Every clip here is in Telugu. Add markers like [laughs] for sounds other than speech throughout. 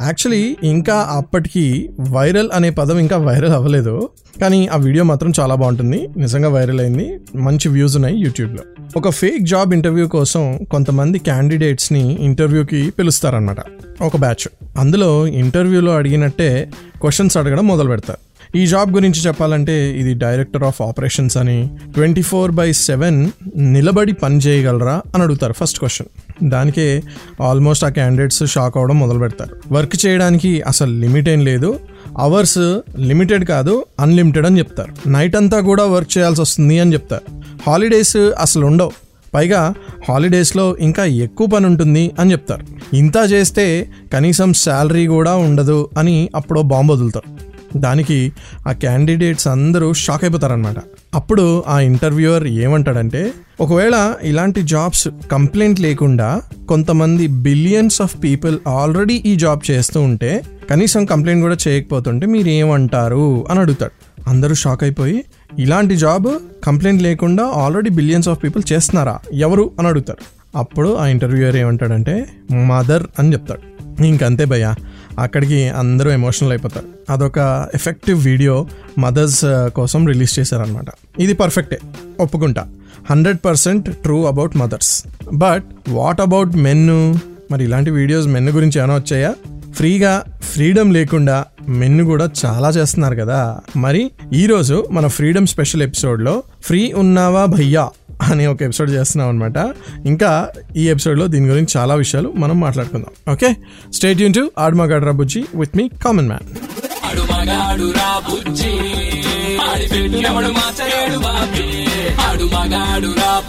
యాక్చువల్లీ ఇంకా అప్పటికి వైరల్ అనే పదం ఇంకా వైరల్ అవ్వలేదు. కానీ ఆ వీడియో మాత్రం చాలా బాగుంటుంది. నిజంగా వైరల్ అయింది. మంచి వ్యూస్ ఉన్నాయి యూట్యూబ్లో ఒక ఫేక్ జాబ్ ఇంటర్వ్యూ కోసం కొంతమంది క్యాండిడేట్స్ని ఇంటర్వ్యూకి పిలుస్తారనమాట ఒక బ్యాచ్ అందులో ఇంటర్వ్యూలో అడిగినట్టే క్వశ్చన్స్ అడగడం మొదలు పెడతారు ఈ జాబ్ గురించి చెప్పాలంటే ఇది డైరెక్టర్ ఆఫ్ ఆపరేషన్స్ అని ట్వంటీ ఫోర్ బై సెవెన్ నిలబడి పని చేయగలరా అని అడుగుతారు ఫస్ట్ క్వశ్చన్. దానికే ఆల్మోస్ట్ ఆ క్యాండిడేట్స్ షాక్ అవడం మొదలు పెడతారు. వర్క్ చేయడానికి అసలు లిమిట్ ఏం లేదు. అవర్స్ లిమిటెడ్ కాదు అన్లిమిటెడ్ అని చెప్తారు. నైట్ అంతా కూడా వర్క్ చేయాల్సి వస్తుంది అని చెప్తారు. హాలిడేస్ అసలు ఉండవు. పైగా హాలిడేస్లో ఇంకా ఎక్కువ పని ఉంటుంది అని చెప్తారు. ఇంత చేస్తే కనీసం శాలరీ కూడా ఉండదు అని అప్పుడో బాంబు వదులుతారు. దానికి ఆ క్యాండిడేట్స్ అందరూ షాక్ అయిపోతారనమాట అప్పుడు ఆ ఇంటర్వ్యూయర్ ఏమంటాడంటే ఒకవేళ ఇలాంటి జాబ్స్ కంప్లైంట్ లేకుండా కొంతమంది బిలియన్స్ ఆఫ్ పీపుల్ ఆల్రెడీ ఈ జాబ్ చేస్తూ ఉంటే కనీసం కంప్లైంట్ కూడా చేయకపోతుంటే మీరు ఏమంటారు? అని అడుగుతాడు. అందరూ షాక్ అయిపోయి ఇలాంటి జాబ్ కంప్లైంట్ లేకుండా ఆల్రెడీ బిలియన్స్ ఆఫ్ పీపుల్ చేస్తున్నారా? ఎవరు? అని అడుగుతారు. అప్పుడు ఆ ఇంటర్వ్యూయర్ ఏమంటాడంటే మదర్ అని చెప్తాడు. ఇంకంతే భయ్యా అక్కడికి అందరూ ఎమోషనల్ అయిపోతారు. అదొక ఎఫెక్టివ్ వీడియో మదర్స్ కోసం రిలీజ్ చేశారనమాట ఇది పర్ఫెక్టే ఒప్పుకుంటా. Hundred percent true about mothers but what about men మరి ఇలాంటి వీడియోస్ మెన్ గురించి ఏమైనా వచ్చాయా? ఫ్రీగా ఫ్రీడమ్ లేకుండా మెన్ను కూడా చాలా చేస్తున్నారు కదా. మరి ఈరోజు మన ఫ్రీడమ్ స్పెషల్ ఎపిసోడ్లో ఫ్రీ ఉన్నావా భయ్యా? అనే ఒక ఎపిసోడ్ చేస్తున్నాం అనమాట ఇంకా ఈ ఎపిసోడ్లో దీని గురించి చాలా విషయాలు మనం మాట్లాడుకుందాం. Okay? Stay Yoon to ఆడ్మగాడ్రా Bujji with me common man రా రా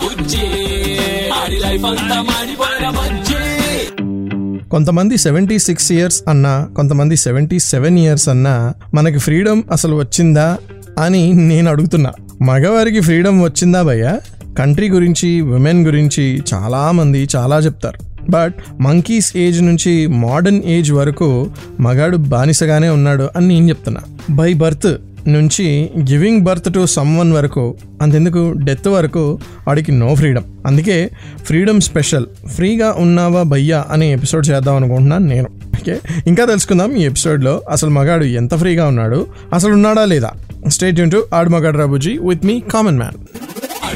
కొంతమంది సెవెంటీ సిక్స్ ఇయర్స్ అన్నా కొంతమంది సెవెంటీ సెవెన్ ఇయర్స్ అన్నా మనకి ఫ్రీడమ్ అసలు వచ్చిందా అని నేను అడుగుతున్నా. మగవారికి ఫ్రీడమ్ వచ్చిందా భయ్య? కంట్రీ గురించి ఉమెన్ గురించి చాలామంది చాలా చెప్తారు. బట్ మంకీస్ ఏజ్ నుంచి మోడర్న్ ఏజ్ వరకు మగాడు బానిసగానే ఉన్నాడు అని నేను చెప్తున్నా. బై బర్త్ నుంచి గివింగ్ బర్త్ టు సమ్వన్ వరకు అంతెందుకు? డెత్ వరకు వాడికి నో ఫ్రీడమ్ అందుకే ఫ్రీడమ్ స్పెషల్ ఫ్రీగా ఉన్నావా భయ్యా అనే ఎపిసోడ్ చేద్దాం అనుకుంటున్నాను నేను. ఓకే ఇంకా తెలుసుకుందాం ఈ ఎపిసోడ్లో అసలు మగాడు ఎంత ఫ్రీగా ఉన్నాడు? అసలు ఉన్నాడా లేదా? State Yoon to Aadu Magaadu Rabujji with me common man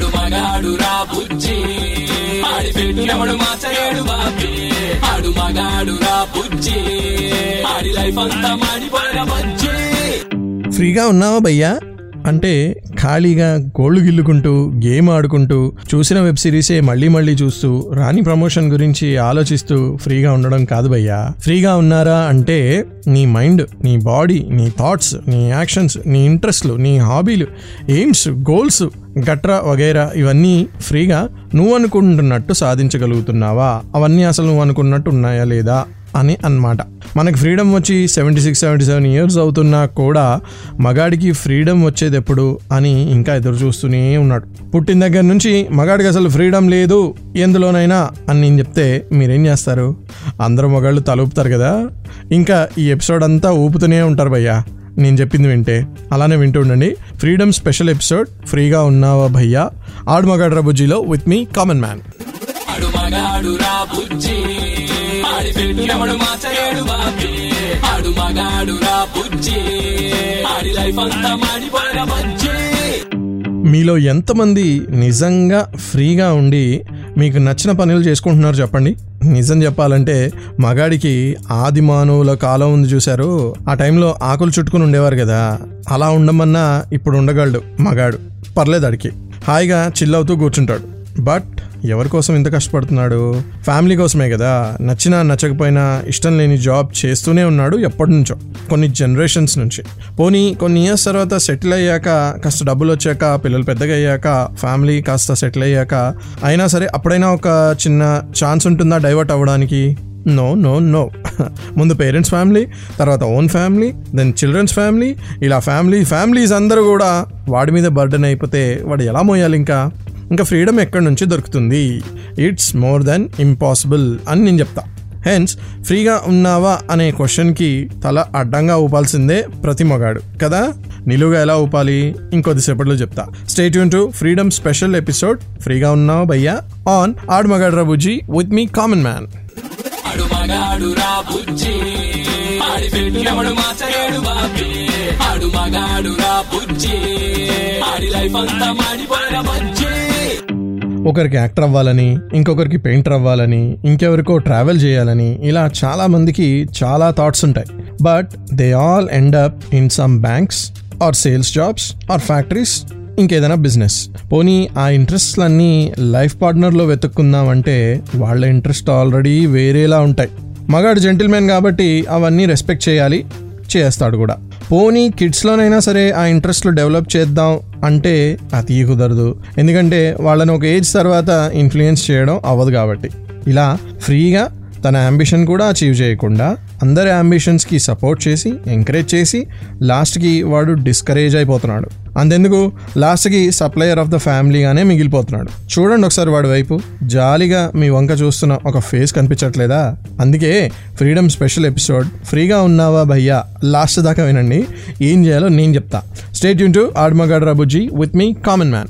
Aadu Magaadu ra బుజ్జి. ఆడి పెట్టు ఎవడు బాబి. ఆడు మగాడు రా బుజ్జి. ఆడి లైఫ్ అంతా మాడిపోయిన బుజ్జి. ఫ్రీగా ఉన్నావా భయ్యా? అంటే ఖాళీగా గోళ్ళు గిల్లుకుంటూ గేమ్ ఆడుకుంటూ చూసిన వెబ్ సిరీసే మళ్ళీ మళ్ళీ చూస్తూ రాని ప్రమోషన్ గురించి ఆలోచిస్తూ ఫ్రీగా ఉండడం కాదు భయ్యా. ఫ్రీగా ఉన్నారా అంటే నీ మైండ్ నీ బాడీ నీ థాట్స్ నీ యాక్షన్స్ నీ ఇంట్రెస్ట్లు నీ హాబీలు ఎయిమ్స్ గోల్స్ గట్రా వగైరా ఇవన్నీ ఫ్రీగా నువ్వు అనుకుంటున్నట్టు సాధించగలుగుతున్నావా? అవన్నీ అసలు నువ్వు అనుకున్నట్టు ఉన్నాయా లేదా? అని అన్నమాట. మనకి ఫ్రీడమ్ వచ్చి seventy six seventy seven years అవుతున్నా కూడా మగాడికి ఫ్రీడమ్ వచ్చేది ఎప్పుడు అని ఇంకా ఎదురు చూస్తూనే ఉన్నాడు. పుట్టిన దగ్గర నుంచి మగాడికి అసలు ఫ్రీడమ్ లేదు ఎందులోనైనా అని నేను చెప్తే మీరేం చేస్తారు? అందరూ మగాళ్ళు తలుపుతారు కదా? ఇంకా ఈ ఎపిసోడ్ అంతా ఊపుతూనే ఉంటారు భయ్యా. నేను చెప్పింది వింటే అలానే వింటూ ఉండండి. ఫ్రీడమ్ స్పెషల్ ఎపిసోడ్ ఫ్రీగా ఉన్నావా భయ్యా? ఆడు బుజ్జిలో విత్ మీ కామన్ మ్యాన్ మగాడు మగాడు మీలో ఎంతమంది నిజంగా ఫ్రీగా ఉండి మీకు నచ్చిన పనులు చేసుకుంటున్నారు చెప్పండి. నిజం చెప్పాలంటే మగాడికి ఆది మానవుల కాలం ఉంది చూశారు. ఆ టైంలో ఆకులు చుట్టుకుని ఉండేవారు కదా. అలా ఉండమన్నా ఇప్పుడు ఉండగలడు మగాడు. పర్లేదు అడికి హాయిగా చిల్ అవుతూ కూర్చుంటాడు. బట్ ఎవరి కోసం ఇంత కష్టపడుతున్నాడు? ఫ్యామిలీ కోసమే కదా. నచ్చినా నచ్చకపోయినా ఇష్టం లేని జాబ్ చేస్తూనే ఉన్నాడు ఎప్పటి నుంచో. కొన్ని జనరేషన్స్ నుంచి. పోనీ కొన్ని ఇయర్స్ తర్వాత సెటిల్ అయ్యాక కాస్త డబ్బులు వచ్చాక పిల్లలు పెద్దగా అయ్యాక ఫ్యామిలీ కాస్త సెటిల్ అయ్యాక అయినా సరే అప్పుడైనా ఒక చిన్న ఛాన్స్ ఉంటుందా డైవర్ట్ అవ్వడానికి? No no no. [laughs] ముందు పేరెంట్స్ ఫ్యామిలీ తర్వాత own family then childrens family. ఇలా ఫ్యామిలీ ఫ్యామిలీస్ అందరూ కూడా వాడి మీద బర్డెన్ అయిపోతే వాడు ఎలా మోయాలి ఇంకా ఇంకా ఫ్రీడమ్ ఎక్కడి నుంచి దొరుకుతుంది? ఇట్స్ మోర్ దెన్ ఇంపాసిబుల్ అని నేను చెప్తా. హెన్స్ ఫ్రీగా ఉన్నావా అనే క్వశ్చన్కి తల అడ్డంగా ఊపాల్సిందే ప్రతి మగాడు. కదా? నిలువుగా ఎలా ఊపాలి? ఇంకొద్దిసేపట్లో చెప్తా. Stay Yoon to freedom special episode ఫ్రీగా ఉన్నావా భయ్యా? ఆన్ ఆడ్ మగాడు రాబుజీ విత్ మీ కామన్ మ్యాన్ ఆడి లైఫ్ అంతా మాడిపోయిన ఒకరికి యాక్టర్ అవ్వాలని ఇంకొకరికి పెయింటర్ అవ్వాలని ఇంకెవరికో ట్రావెల్ చేయాలని ఇలా చాలా మందికి చాలా థాట్స్ ఉంటాయి. But they all end up in some banks or sales jobs or factories ఇంకేదైనా బిజినెస్. పోనీ ఆ ఇంట్రెస్ట్లన్నీ లైఫ్ పార్ట్నర్లో వెతుక్కుందామంటే వాళ్ళ ఇంట్రెస్ట్ ఆల్రెడీ వేరేలా ఉంటాయి. మగాడు జెంటిల్మెన్ కాబట్టి అవన్నీ రెస్పెక్ట్ చేయాలి చేస్తాడు కూడా. పోనీ కిడ్స్లోనైనా సరే ఆ ఇంట్రెస్ట్లు డెవలప్ చేద్దాం అంటే అది కుదరదు. ఎందుకంటే వాళ్ళని ఒక ఏజ్ తర్వాత ఇన్ఫ్లుయెన్స్ చేయడం అవ్వదు కాబట్టి. ఇలా ఫ్రీగా తన అంబిషన్ కూడా అచీవ్ చేయకుండా అందరి అంబిషన్స్కి సపోర్ట్ చేసి ఎంకరేజ్ చేసి లాస్ట్కి వాడు డిస్కరేజ్ అయిపోతున్నాడు. అంతెందుకు? లాస్ట్కి సప్లయర్ ఆఫ్ ద ఫ్యామిలీగానే మిగిలిపోతున్నాడు. చూడండి ఒకసారి వాడి వైపు. జాలిగా మీ వంక చూస్తున్న ఒక ఫేస్ కనిపించట్లేదా? అందుకే ఫ్రీడమ్ స్పెషల్ ఎపిసోడ్. ఫ్రీగా ఉన్నావా భయ్యా? లాస్ట్ దాకా వినండి. ఏం చేయాలో నేను చెప్తా. Stay Yoon to ఆడుమగాడు రాబుజ్జి with me common man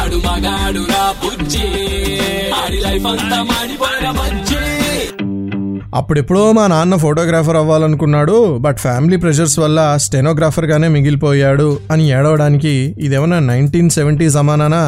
ఆడు మగాడు రా బుజ్జి. ఆడి లైఫ్ అంతా మాడిపోయిన బజ్జి. అప్పుడెప్పుడో మా నాన్న ఫోటోగ్రాఫర్ అవ్వాలనుకున్నాడు బట్ ఫ్యామిలీ ప్రెషర్స్ వల్ల స్టెనోగ్రాఫర్గానే మిగిలిపోయాడు అని ఏడవడానికి ఇదేమన్నా నైన్టీన్ సెవెంటీ జమానానా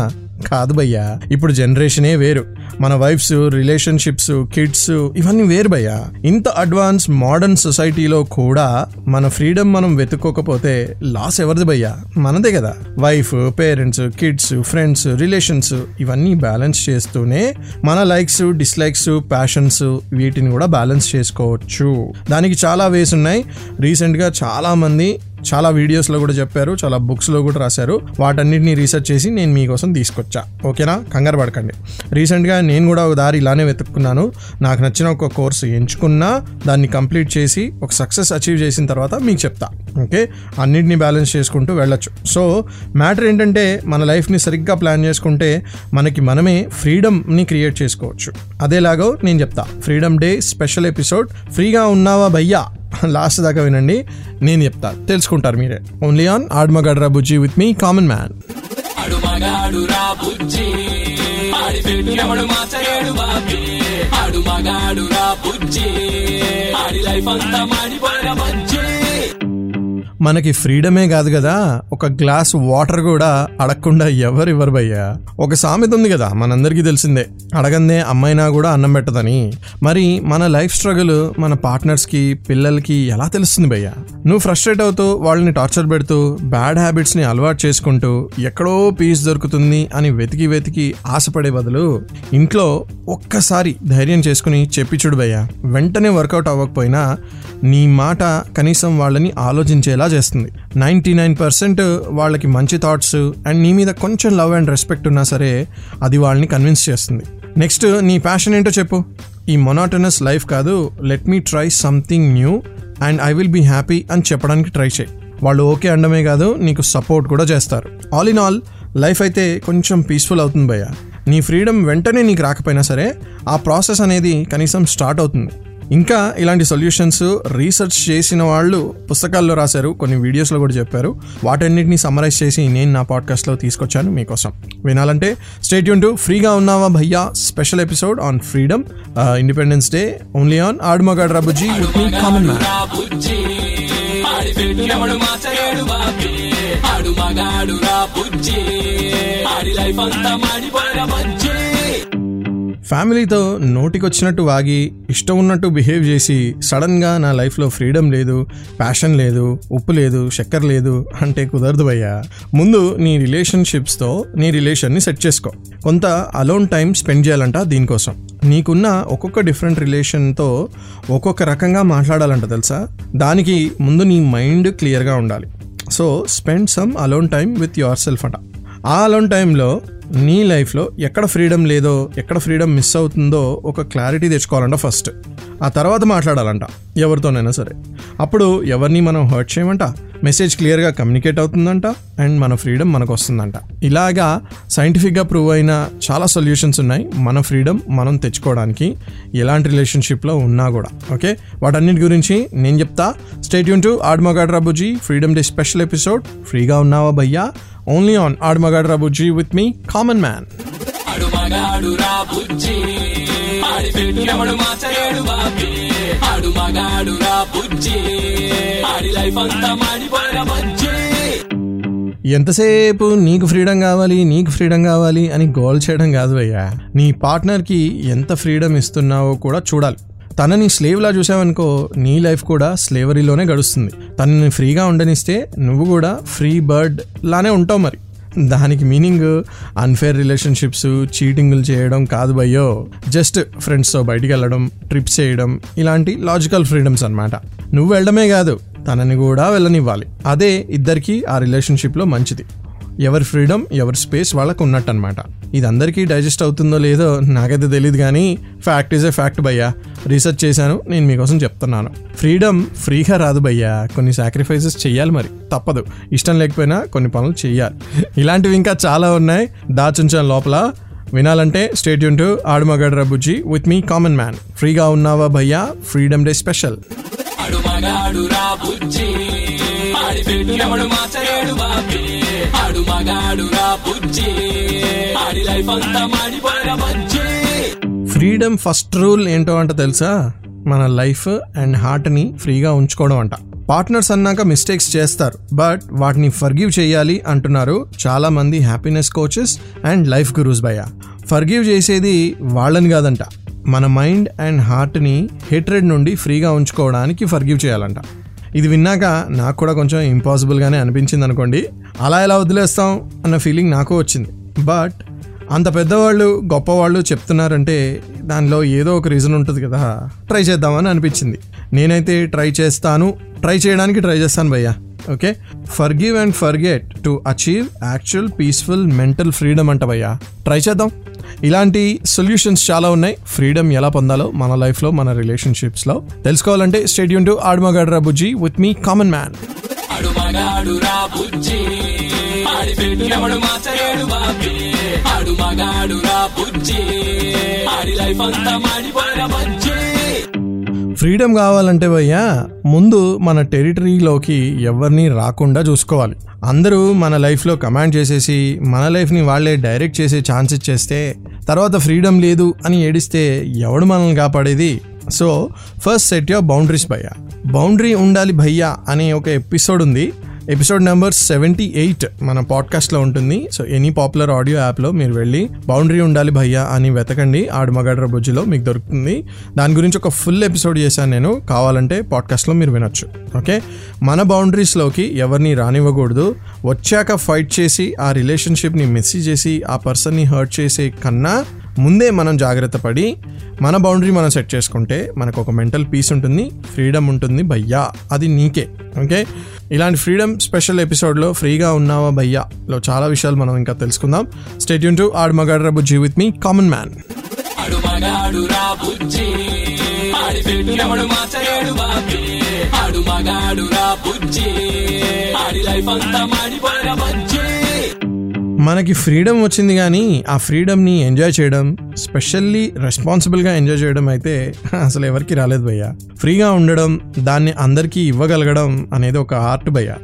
కాదు భయ్యా. ఇప్పుడు జనరేషనే వేరు. మన వైఫ్స్ రిలేషన్షిప్స్ కిడ్స్ ఇవన్నీ వేరు భయ్యా. ఇంత అడ్వాన్స్ మోడర్న్ సొసైటీలో కూడా మన ఫ్రీడమ్ మనం వెతుక్కోకపోతే లాస్ ఎవరిది భయ్యా? మనదే కదా. Wife parents kids friends relations ఇవన్నీ బ్యాలెన్స్ చేస్తూనే మన లైక్స్ డిస్లైక్స్ ప్యాషన్స్ వీటిని కూడా బ్యాలెన్స్ చేసుకోవచ్చు. దానికి చాలా వేస్ ఉన్నాయి. రీసెంట్గా చాలామంది చాలా వీడియోస్లో కూడా చెప్పారు చాలా బుక్స్లో కూడా రాశారు. వాటన్నిటిని రీసెర్చ్ చేసి నేను మీకోసం తీసుకొచ్చా. ఓకేనా? కంగారు పడకండి. రీసెంట్గా నేను కూడా ఒక దారి ఇలానే వెతుక్కున్నాను. నాకు నచ్చిన ఒక కోర్సు ఎంచుకున్నా దాన్ని కంప్లీట్ చేసి ఒక సక్సెస్ అచీవ్ చేసిన తర్వాత మీకు చెప్తా. ఓకే? అన్నిటిని బ్యాలెన్స్ చేసుకుంటూ వెళ్ళొచ్చు. సో మ్యాటర్ ఏంటంటే మన లైఫ్ని సరిగ్గా ప్లాన్ చేసుకుంటే మనకి మనమే ఫ్రీడమ్ని క్రియేట్ చేసుకోవచ్చు. అదేలాగో నేను చెప్తా. ఫ్రీడమ్ డే స్పెషల్ ఎపిసోడ్ ఫ్రీగా ఉన్నావా భయ్యా? [laughs] లాస్ట్ దాకా వినండి. నేను చెప్తా. తెలుసుకుంటారు మీరే. Only on ఆడ్మగడ్రా Bujji with me common man ఆడు మగాడు రా బుజ్జి. మనకి ఫ్రీడమే కాదు కదా. ఒక గ్లాస్ వాటర్ కూడా అడగకుండా ఎవరు ఇవ్వరు భయ్యా. ఒక సామెత ఉంది కదా మనందరికీ తెలిసిందే. అడగందే అమ్మైనా కూడా అన్నం పెట్టదని. మరి మన లైఫ్ స్ట్రగుల్ మన పార్ట్నర్స్కి పిల్లలకి ఎలా తెలుస్తుంది భయ్యా? నువ్వు ఫ్రస్ట్రేట్ అవుతూ వాళ్ళని టార్చర్ పెడుతూ బ్యాడ్ హ్యాబిట్స్ని అలవాటు చేసుకుంటూ ఎక్కడో పీస్ దొరుకుతుంది అని వెతికి వెతికి ఆశపడే బదులు ఇంట్లో ఒక్కసారి ధైర్యం చేసుకుని చెప్పి చూడు భయ్యా. వెంటనే వర్కౌట్ అవ్వకపోయినా నీ మాట కనీసం వాళ్ళని ఆలోచించేలా చేస్తుంది. నైంటీ నైన్ పర్సెంట్ వాళ్ళకి మంచి థాట్స్ అండ్ నీ మీద కొంచెం లవ్ అండ్ రెస్పెక్ట్ ఉన్నా సరే అది వాళ్ళని కన్విన్స్ చేస్తుంది. నెక్స్ట్ నీ ప్యాషన్ ఏంటో చెప్పు. ఈ మొనాటనస్ లైఫ్ కాదు let me try something new and I will be happy అని చెప్పడానికి ట్రై చేయి. వాళ్ళు ఓకే అండమే కాదు నీకు సపోర్ట్ కూడా చేస్తారు. ఆల్ ఇన్ ఆల్ లైఫ్ అయితే కొంచెం పీస్ఫుల్ అవుతుంది భయ్య. నీ ఫ్రీడమ్ వెంటనే నీకు రాకపోయినా సరే ఆ ప్రాసెస్ అనేది కనీసం స్టార్ట్ అవుతుంది. ఇంకా ఇలాంటి సొల్యూషన్స్ రీసెర్చ్ చేసిన వాళ్ళు పుస్తకాల్లో రాశారు కొన్ని వీడియోస్లో కూడా చెప్పారు. వాటన్నిటిని సమ్మరైజ్ చేసి నేను నా పాడ్కాస్ట్లో తీసుకొచ్చాను మీకోసం. వినాలంటే స్టేట్ యూన్ టు ఫ్రీగా ఉన్నావా భయ్యా special episode on freedom independence day only on ఆడ్మగాడ్ రబుజీ విత్ మీ కామన్ మ్యాన్ రా బుజ్జి. ఆడి లైఫ్ అంతా మాడిపోయిన ఫ్యామిలీతో నోటికొచ్చినట్టు వాగి ఇష్టం ఉన్నట్టు బిహేవ్ చేసి సడన్గా నా లైఫ్లో ఫ్రీడమ్ లేదు ప్యాషన్ లేదు ఉప్పు లేదు చక్కెర లేదు అంటే కుదరదు భయ్యా. ముందు నీ రిలేషన్షిప్స్తో నీ రిలేషన్ని సెట్ చేసుకో. కొంత అలోన్ టైం స్పెండ్ చేయాలంట దీనికోసం. నీకున్న ఒక్కొక్క డిఫరెంట్ రిలేషన్తో ఒక్కొక్క రకంగా మాట్లాడాలంట తెలుసా? దానికి ముందు నీ మైండ్ క్లియర్గా ఉండాలి. So spend some alone time with yourself అంట. ఆ లాంగ్ టైంలో నీ లైఫ్లో ఎక్కడ ఫ్రీడమ్ లేదో ఎక్కడ ఫ్రీడమ్ మిస్ అవుతుందో ఒక క్లారిటీ తెచ్చుకోవాలంట ఫస్ట్ ఆ తర్వాత మాట్లాడాలంట ఎవరితోనైనా సరే. అప్పుడు ఎవరిని మనం హర్ట్ చేయమంట? మెసేజ్ క్లియర్గా కమ్యూనికేట్ అవుతుందంట అండ్ మన ఫ్రీడమ్ మనకు వస్తుందంట ఇలాగా సైంటిఫిక్గా ప్రూవ్ అయిన చాలా సొల్యూషన్స్ ఉన్నాయి. మన ఫ్రీడమ్ మనం తెచ్చుకోవడానికి ఎలాంటి రిలేషన్షిప్లో ఉన్నా కూడా ఓకే వాటన్నిటి గురించి నేను చెప్తా. స్టేట్ యూన్ టు ఆడ్మగాడ్ రాబుజీ. ఫ్రీడమ్ డే స్పెషల్ ఎపిసోడ్ ఫ్రీగా ఉన్నావా భయ్యా? మగాడు రా బుజ్జి ఆడి లైఫ్ అంతా మాడిపోయిన బుజ్జి ఎంతసేపు నీకు ఫ్రీడమ్ కావాలి నీకు ఫ్రీడమ్ కావాలి అని గోల్ చేయడం కాదు భయ్యా. నీ పార్ట్నర్కి ఎంత ఫ్రీడమ్ ఇస్తున్నావో కూడా చూడాలి. తనని స్లేవ్లా చూసావనుకో నీ లైఫ్ కూడా స్లేవరీలోనే గడుస్తుంది. తనని ఫ్రీగా ఉండనిస్తే నువ్వు కూడా ఫ్రీ బర్డ్ లానే ఉంటావు మరి. దానికి మీనింగ్ అన్ఫేర్ రిలేషన్షిప్స్ చీటింగ్లు చేయడం కాదు భయ్యో. జస్ట్ ఫ్రెండ్స్తో బయటికి వెళ్ళడం ట్రిప్స్ చేయడం ఇలాంటి లాజికల్ ఫ్రీడమ్స్ అన్నమాట. నువ్వు వెళ్ళడమే కాదు తనని కూడా వెళ్ళనివ్వాలి. అదే ఇద్దరికి ఆ రిలేషన్షిప్లో మంచిది. ఎవరి ఫ్రీడమ్ ఎవరి స్పేస్ వాళ్ళకు ఉన్నట్టు అనమాట ఇది అందరికీ డైజెస్ట్ అవుతుందో లేదో నాకైతే తెలియదు కానీ ఫ్యాక్ట్ ఈజ్ ఏ ఫ్యాక్ట్ భయ్యా. రీసెర్చ్ చేశాను నేను మీకోసం చెప్తున్నాను. ఫ్రీడమ్ ఫ్రీగా రాదు భయ్యా. కొన్ని సాక్రిఫైసెస్ చేయాలి మరి. తప్పదు. ఇష్టం లేకపోయినా కొన్ని పనులు చేయాలి ఇలాంటివి ఇంకా చాలా ఉన్నాయి. దాచుంచాను లోపల. వినాలంటే stay Yoon to ఆడుమగడ్ రబుజీ with me common man ఫ్రీగా ఉన్నావా భయ్యా? Freedom day special. ఆడి మాచలేడు ఆడు బుజ్జి ఆడి లైఫ్ అంతా మాడిపోయిన ఫ్రీడమ్ ఫస్ట్ రూల్ ఏంటో అంట తెలుసా? మన లైఫ్ అండ్ హార్ట్ని ఫ్రీగా ఉంచుకోవడం అంట. పార్ట్నర్స్ అన్నాక మిస్టేక్స్ చేస్తారు బట్ వాటిని ఫర్గివ్ చేయాలి అంటున్నారు చాలా మంది happiness coaches and life gurus భయ ఫర్గివ్ చేసేది వాళ్ళని కాదంట. మన మైండ్ అండ్ హార్ట్ని హెట్రెడ్ నుండి ఫ్రీగా ఉంచుకోవడానికి ఫర్గివ్ చేయాలంట. ఇది విన్నాక నాకు కూడా కొంచెం ఇంపాసిబుల్గానే అనిపించింది అనుకోండి అలా ఎలా వదిలేస్తాం అన్న ఫీలింగ్ నాకు వచ్చింది. బట్ అంత పెద్దవాళ్ళు గొప్పవాళ్ళు చెప్తున్నారంటే దానిలో ఏదో ఒక రీజన్ ఉంటుంది కదా ట్రై చేద్దామని అనిపించింది. నేనైతే ట్రై చేస్తాను ట్రై చేయడానికి ట్రై చేస్తాను భయ్యా okay forgive and forget to achieve actual peaceful mental freedom అంట భయ్యా. ట్రై చేద్దాం. ఇలాంటి సొల్యూషన్స్ చాలా ఉన్నాయి. ఫ్రీడమ్ ఎలా పొందాలో మన లైఫ్లో మన రిలేషన్షిప్స్లో. తెలుసుకోవాలంటే stadium to ఆడమగడ్రా Bujji with me common man. Audi life అంతా మాడిపోయిన బుజ్జి. ఫ్రీడమ్ కావాలంటే భయ్యా ముందు మన టెరిటరీలోకి ఎవరిని రాకుండా చూసుకోవాలి. అందరూ మన లైఫ్లో కమాండ్ చేసేసి మన లైఫ్ని వాళ్ళే డైరెక్ట్ చేసే ఛాన్స్ ఇచ్చేస్తే తర్వాత ఫ్రీడమ్ లేదు అని ఏడిస్తే ఎవడు మనల్ని కాపాడేది? So first set your boundaries భయ్యా. బౌండరీ ఉండాలి భయ్యా అనే ఒక ఎపిసోడ్ ఉంది. ఎపిసోడ్ నెంబర్ సెవెంటీ ఎయిట్ మన పాడ్కాస్ట్లో ఉంటుంది. సో ఎనీ పాపులర్ ఆడియో యాప్లో మీరు వెళ్ళి బౌండరీ ఉండాలి భయ్యా అని వెతకండి. ఆడుమగడ్ర బుజ్జిలో మీకు దొరుకుతుంది. దాని గురించి ఒక ఫుల్ ఎపిసోడ్ చేశాను నేను. కావాలంటే పాడ్కాస్ట్లో మీరు వినొచ్చు. ఓకే మన బౌండరీస్లోకి ఎవరిని రానివ్వకూడదు. వచ్చాక ఫైట్ చేసి ఆ రిలేషన్షిప్ని మిస్ చేసి ఆ పర్సన్ని హర్ట్ చేసే కన్నా ముందే మనం జాగ్రత్త పడి మన బౌండరీ మనం సెట్ చేసుకుంటే మనకు ఒక మెంటల్ పీస్ ఉంటుంది ఫ్రీడమ్ ఉంటుంది భయ్యా అది నీకే ఓకే? ఇలాంటి ఫ్రీడమ్ స్పెషల్ ఎపిసోడ్లో ఫ్రీగా ఉన్నావా భయ్యా? లో చాలా విషయాలు మనం ఇంకా తెలుసుకుందాం. స్టేట్ యూన్ టు ఆడు మగాడ్ర బుజ్జి విత్ మీ కామన్ మ్యాన్ ఆడి లైఫ్ అంతా మనకి ఫ్రీడమ్ వచ్చింది కానీ ఆ ఫ్రీడమ్ని ఎంజాయ్ చేయడం స్పెషల్లీ రెస్పాన్సిబుల్గా ఎంజాయ్ చేయడం అయితే [laughs] అసలు ఎవరికి రాలేదు భయ్య. ఫ్రీగా ఉండడం దాన్ని అందరికీ ఇవ్వగలగడం అనేది ఒక ఆర్ట్ భయ్య.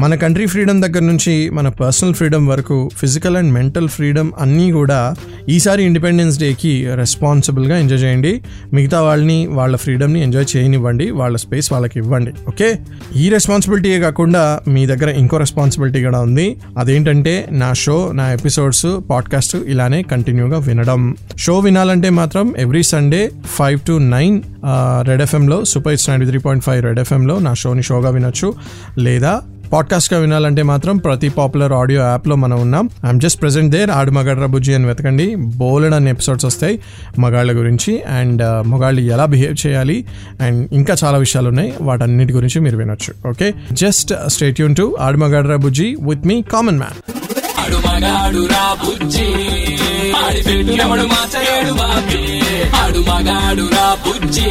మన కంట్రీ ఫ్రీడమ్ దగ్గర నుంచి మన పర్సనల్ ఫ్రీడమ్ వరకు ఫిజికల్ అండ్ మెంటల్ ఫ్రీడమ్ అన్నీ కూడా ఈసారి ఇండిపెండెన్స్ డేకి రెస్పాన్సిబుల్గా ఎంజాయ్ చేయండి. మిగతా వాళ్ళని వాళ్ళ ఫ్రీడమ్ని ఎంజాయ్ చేయనివ్వండి వాళ్ళ స్పేస్ వాళ్ళకి ఇవ్వండి ఓకే? ఈ రెస్పాన్సిబిలిటీయే కాకుండా మీ దగ్గర ఇంకో రెస్పాన్సిబిలిటీ కూడా ఉంది. అదేంటంటే నా షో నా ఎపిసోడ్స్ పాడ్కాస్ట్ ఇలానే కంటిన్యూగా వినడం. షో వినాలంటే మాత్రం every Sunday five to nine red ఎఫ్ఎంలో super hits ninety three point five red ఎఫ్ఎంలో నా షోని షోగా వినొచ్చు. లేదా పాడ్కాస్ట్గా వినాలంటే మాత్రం ప్రతి పాపులర్ ఆడియో యాప్లో మనం ఉన్నాం. ఐఎమ్ జస్ట్ ప్రెసెంట్ దేర్ ఆడు మగాడ్ర బుజ్జి అని వెతకండి. బోలెడ్ అనే ఎపిసోడ్స్ వస్తాయి మగాళ్ళ గురించి అండ్ మగాళ్ళు ఎలా బిహేవ్ చేయాలి అండ్ ఇంకా చాలా విషయాలు ఉన్నాయి. వాటన్నిటి గురించి మీరు వినొచ్చు. Okay just stay Yoon to ఆడు మగాడ్ర Bujji with me common man ఆడు మగాడు రా బుజ్జి. ఆడి పెట్టినప్పుడు మాచలేడు బాబీ ఆడు మగాడు రా బుజ్జి.